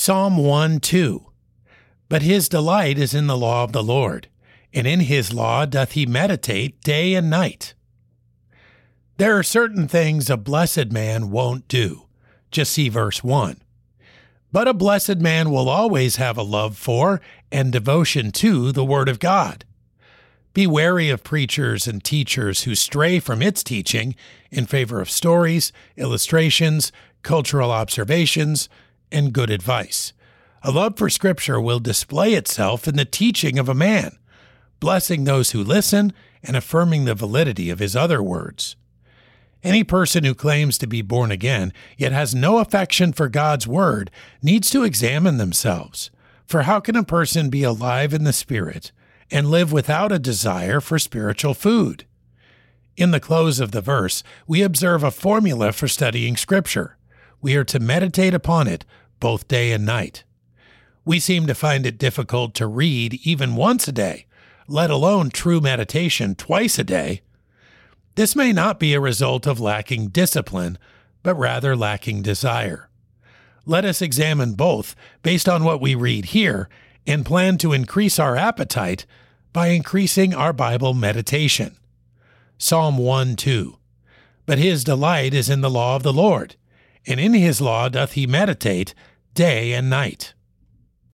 Psalm 1 2. But his delight is in the law of the Lord, and in his law doth he meditate day and night. There are certain things a blessed man won't do. Just see verse 1. But a blessed man will always have a love for and devotion to the Word of God. Be wary of preachers and teachers who stray from its teaching in favor of stories, illustrations, cultural observations, and good advice. A love for Scripture will display itself in the teaching of a man, blessing those who listen and affirming the validity of his other words. Any person who claims to be born again, yet has no affection for God's Word, needs to examine themselves. For how can a person be alive in the Spirit and live without a desire for spiritual food? In the close of the verse, we observe a formula for studying Scripture. We are to meditate upon it both day and night. We seem to find it difficult to read even once a day, let alone true meditation twice a day. This may not be a result of lacking discipline, but rather lacking desire. Let us examine both based on what we read here and plan to increase our appetite by increasing our Bible meditation. Psalm 1 2. But his delight is in the law of the Lord, and in his law doth he meditate day and night.